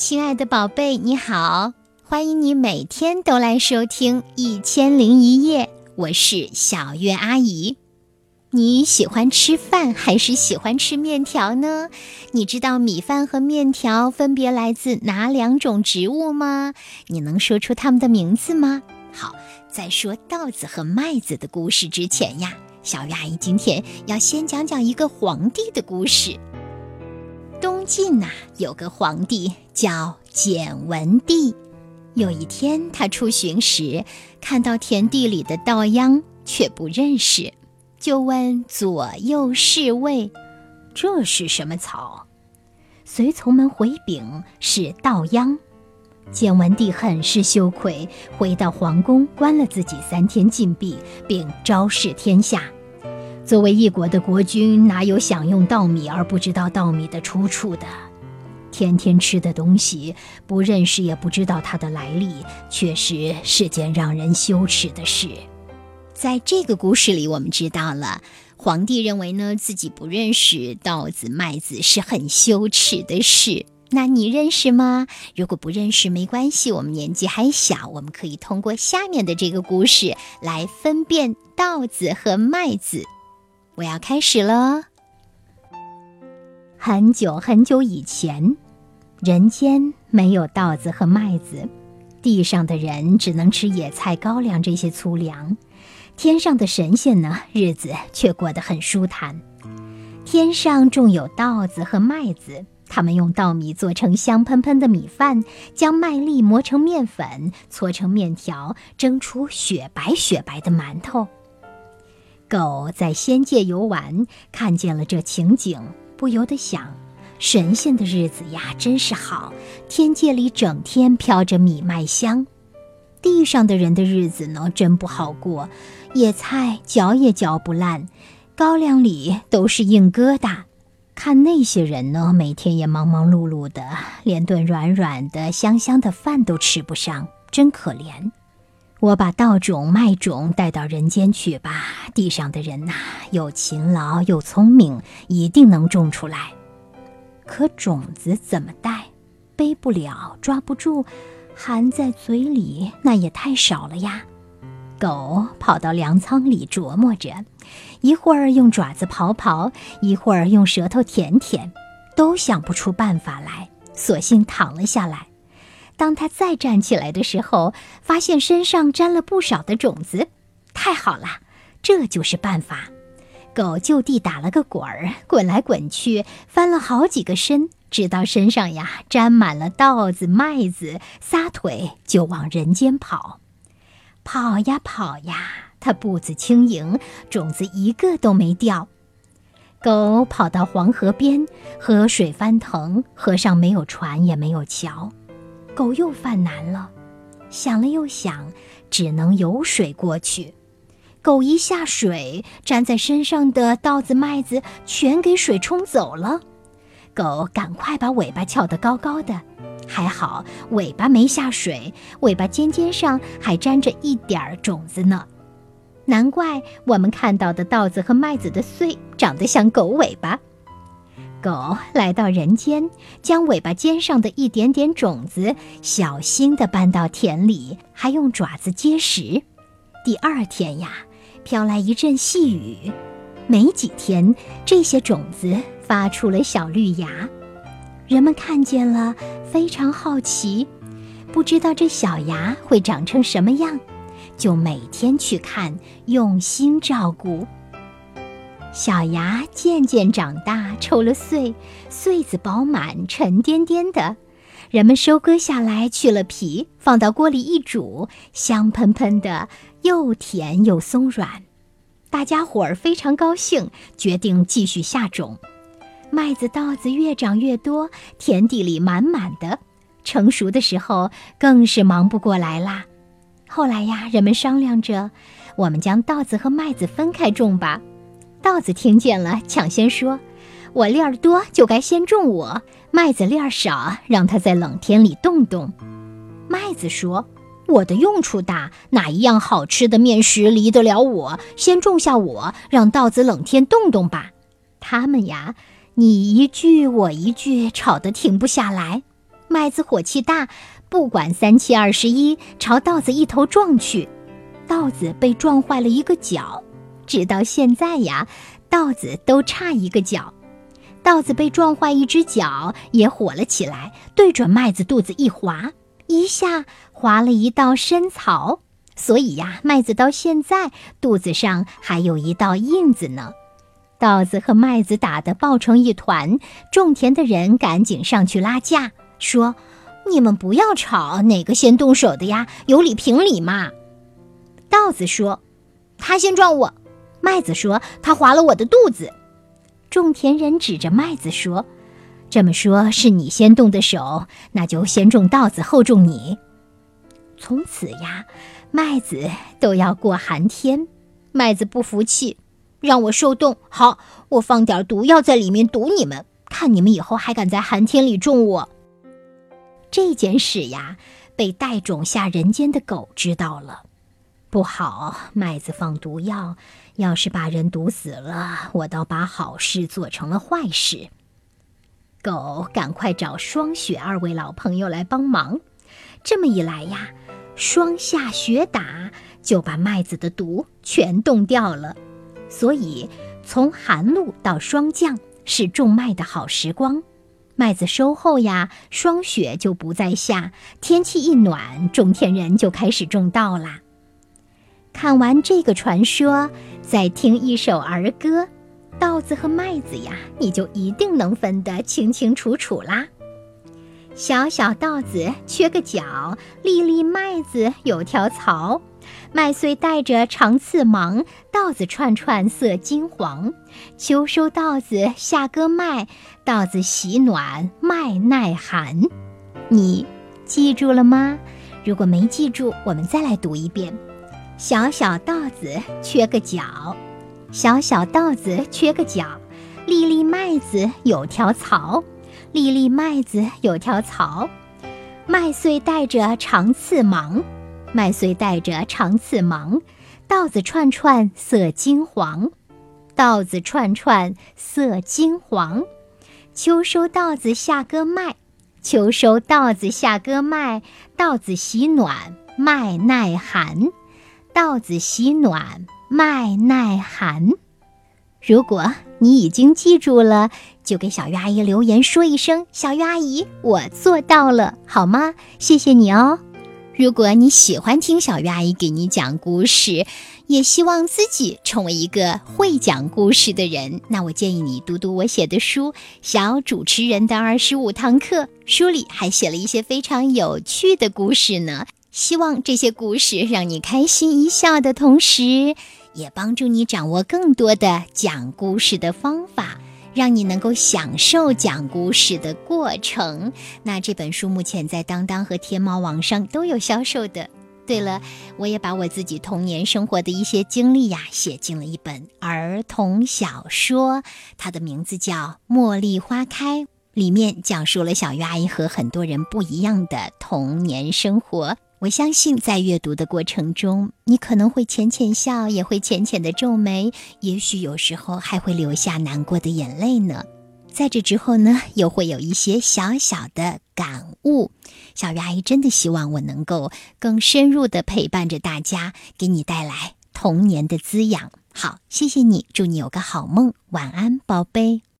亲爱的宝贝，你好，欢迎你每天都来收听《一千零一夜》，我是小月阿姨。你喜欢吃饭还是喜欢吃面条呢？你知道米饭和面条分别来自哪两种植物吗？你能说出它们的名字吗？好，在说稻子和麦子的故事之前呀，小月阿姨今天要先讲讲一个皇帝的故事。东晋呐，有个皇帝叫简文帝。有一天，他出巡时看到田地里的稻秧，却不认识。就问左右侍卫：“这是什么草？”随从们回禀：“是稻秧。”简文帝很是羞愧，回到皇宫，关了自己三天禁闭，并昭示天下：“作为一国的国君，哪有享用稻米而不知道稻米的出处的？天天吃的东西，不认识也不知道它的来历，确实是件让人羞耻的事。”在这个故事里，我们知道了，皇帝认为呢自己不认识稻子麦子是很羞耻的事。那你认识吗？如果不认识没关系，我们年纪还小，我们可以通过下面的这个故事来分辨稻子和麦子。我要开始了。很久很久以前，人间没有稻子和麦子，地上的人只能吃野菜、高粱这些粗粮。天上的神仙呢，日子却过得很舒坦。天上种有稻子和麦子，他们用稻米做成香喷喷的米饭，将麦粒磨成面粉，搓成面条，蒸出雪白雪白的馒头。狗在仙界游玩，看见了这情景，不由得想：神仙的日子呀，真是好！天界里整天飘着米麦香。地上的人的日子呢，真不好过，野菜嚼也嚼不烂，高粱里都是硬疙瘩。看那些人呢，每天也忙忙碌碌的，连顿软软的、香香的饭都吃不上，真可怜。我把稻种、麦种带到人间去吧，地上的人呐，又勤劳又聪明，一定能种出来。可种子怎么带？背不了，抓不住。含在嘴里，那也太少了呀！狗跑到粮仓里琢磨着，一会儿用爪子刨刨，一会儿用舌头舔舔，都想不出办法来，索性躺了下来。当他再站起来的时候，发现身上沾了不少的种子。太好了，这就是办法！狗就地打了个滚儿，滚来滚去，翻了好几个身。直到身上呀沾满了稻子麦子，撒腿就往人间跑，跑呀跑呀，它步子轻盈，种子一个都没掉。狗跑到黄河边，河水翻腾，河上没有船也没有桥，狗又犯难了，想了又想，只能游水过去。狗一下水，粘在身上的稻子麦子全给水冲走了。狗赶快把尾巴翘得高高的，还好尾巴没下水，尾巴尖尖上还沾着一点儿种子呢。难怪我们看到的稻子和麦子的穗长得像狗尾巴。狗来到人间，将尾巴尖上的一点点种子小心地搬到田里，还用爪子结实。第二天呀，飘来一阵细雨，没几天，这些种子。发出了小绿芽，人们看见了，非常好奇，不知道这小芽会长成什么样，就每天去看，用心照顾。小芽渐渐长大，抽了穗，穗子饱满，沉甸甸的。人们收割下来，去了皮，放到锅里一煮，香喷喷的，又甜又松软。大家伙儿非常高兴，决定继续下种。麦子、稻子越长越多，田地里满满的，成熟的时候更是忙不过来啦。后来呀，人们商量着，我们将稻子和麦子分开种吧。稻子听见了，抢先说：“我粒儿多，就该先种我；麦子粒儿少，让它在冷天里冻冻。”麦子说：“我的用处大，哪一样好吃的面食离得了我？先种下我，让稻子冷天冻冻吧。”他们呀。你一句我一句，吵得停不下来。麦子火气大，不管三七二十一，朝稻子一头撞去，稻子被撞坏了一个角。直到现在呀，稻子都差一个角。稻子被撞坏一只脚，也火了起来，对准麦子肚子一划，一下划了一道深槽。所以呀，麦子到现在肚子上还有一道印子呢。稻子和麦子打得抱成一团，种田的人赶紧上去拉架。说：“你们不要吵，哪个先动手的呀？有理评理嘛。”稻子说：“他先撞我。”麦子说：“他划了我的肚子。”种田人指着麦子说：“这么说，是你先动的手，那就先种稻子，后种你。”从此呀，麦子都要过寒天。麦子不服气，让我受冻。好，我放点毒药在里面毒你们，看你们以后还敢在寒天里种我。这件事呀，被带种下人间的狗知道了，不好！麦子放毒药，要是把人毒死了，我倒把好事做成了坏事。狗赶快找霜雪二位老朋友来帮忙。这么一来呀，霜下雪打就把麦子的毒全冻掉了。所以，从寒露到霜降是种麦的好时光。麦子收后呀，霜雪就不再下，天气一暖，种田人就开始种稻啦。看完这个传说，再听一首儿歌，稻子和麦子呀，你就一定能分得清清楚楚啦。小小稻子缺个角，粒粒麦子有条槽。麦穗带着长刺芒，稻子串串色金黄。秋收稻子，夏割麦，稻子喜暖，麦耐寒。你记住了吗？如果没记住，我们再来读一遍：小小稻子缺个角，小小稻子缺个角，粒粒麦子有条槽，粒粒麦子有条槽。麦穗带着长刺芒。麦穗带着长刺芒，稻子串串色金黄，稻子串串色金黄。秋收稻子夏割麦，秋收稻子夏割麦，稻子喜暖麦耐寒，稻子喜暖麦耐寒。如果你已经记住了，就给小鱼阿姨留言说一声：“小鱼阿姨，我做到了，好吗？”谢谢你哦。如果你喜欢听小鱼阿姨给你讲故事，也希望自己成为一个会讲故事的人，那我建议你读读我写的书《小主持人的二十五堂课》，书里还写了一些非常有趣的故事呢。希望这些故事让你开心一笑的同时，也帮助你掌握更多的讲故事的方法。让你能够享受讲故事的过程。那这本书目前在当当和天猫网上都有销售的。对了，我也把我自己童年生活的一些经历呀，写进了一本儿童小说，它的名字叫《茉莉花开》，里面讲述了小鱼阿姨和很多人不一样的童年生活。我相信，在阅读的过程中，你可能会浅浅笑，也会浅浅的皱眉，也许有时候还会流下难过的眼泪呢。在这之后呢，又会有一些小小的感悟。小鱼阿姨真的希望我能够更深入的陪伴着大家，给你带来童年的滋养。好，谢谢你，祝你有个好梦，晚安，宝贝。